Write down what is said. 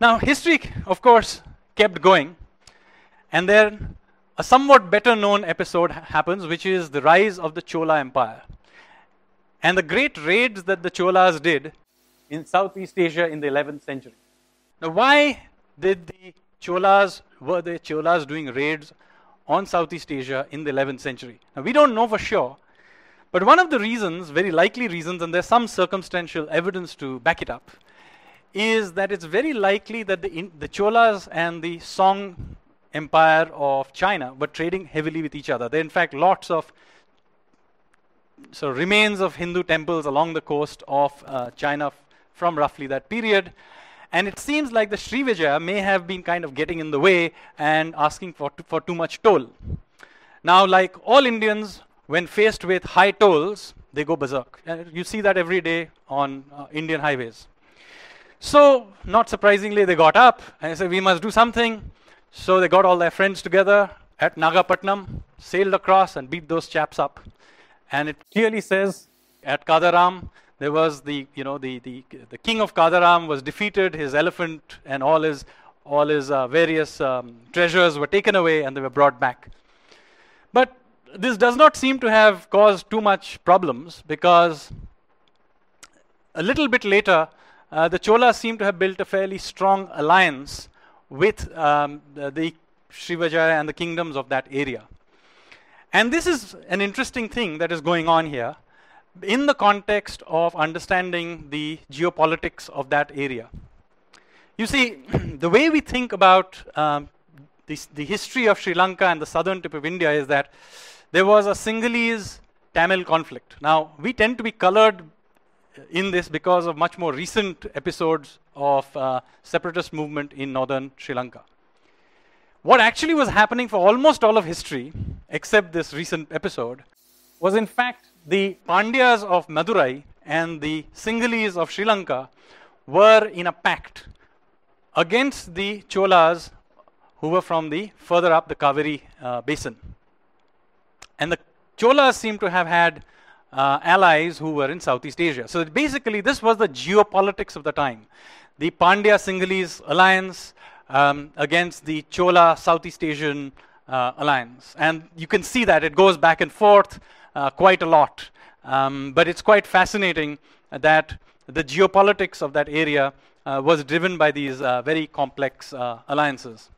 Now, history, of course, kept going, and then a somewhat better known episode happens, which is the rise of the Chola Empire and the great raids that the Cholas did in Southeast Asia in the 11th century. Now, why did the Cholas, were the Cholas doing raids on Southeast Asia in the 11th century? Now, we don't know for sure, but one of the reasons, very likely reasons, and there's some circumstantial evidence to back it up, is that it's very likely that the, the Cholas and the Song Empire of China were trading heavily with each other. There are, in fact, lots of so remains of Hindu temples along the coast of uh, China from roughly that period. And it seems like the Srivijaya may have been kind of getting in the way and asking for, for too much toll. Now, like all Indians, when faced with high tolls, they go berserk. Uh, you see that every day on uh, Indian highways. So, not surprisingly, they got up and said, We must do something. So, they got all their friends together at Nagapatnam, sailed across, and beat those chaps up. And it clearly says at Kadaram, there was the, you know, the, the, the king of Kadaram was defeated, his elephant and all his, all his uh, various um, treasures were taken away and they were brought back. But this does not seem to have caused too much problems because a little bit later, uh, the Cholas seem to have built a fairly strong alliance with um, the, the Srivijaya and the kingdoms of that area. And this is an interesting thing that is going on here in the context of understanding the geopolitics of that area. You see, the way we think about um, the, the history of Sri Lanka and the southern tip of India is that there was a Sinhalese Tamil conflict. Now, we tend to be colored in this because of much more recent episodes of uh, separatist movement in northern Sri Lanka. What actually was happening for almost all of history, except this recent episode, was in fact the Pandyas of Madurai and the Sinhalese of Sri Lanka were in a pact against the Cholas who were from the further up the Kaveri uh, basin. And the Cholas seem to have had uh, allies who were in Southeast Asia. So basically, this was the geopolitics of the time. The Pandya Sinhalese alliance um, against the Chola Southeast Asian uh, alliance. And you can see that it goes back and forth uh, quite a lot. Um, but it's quite fascinating that the geopolitics of that area uh, was driven by these uh, very complex uh, alliances.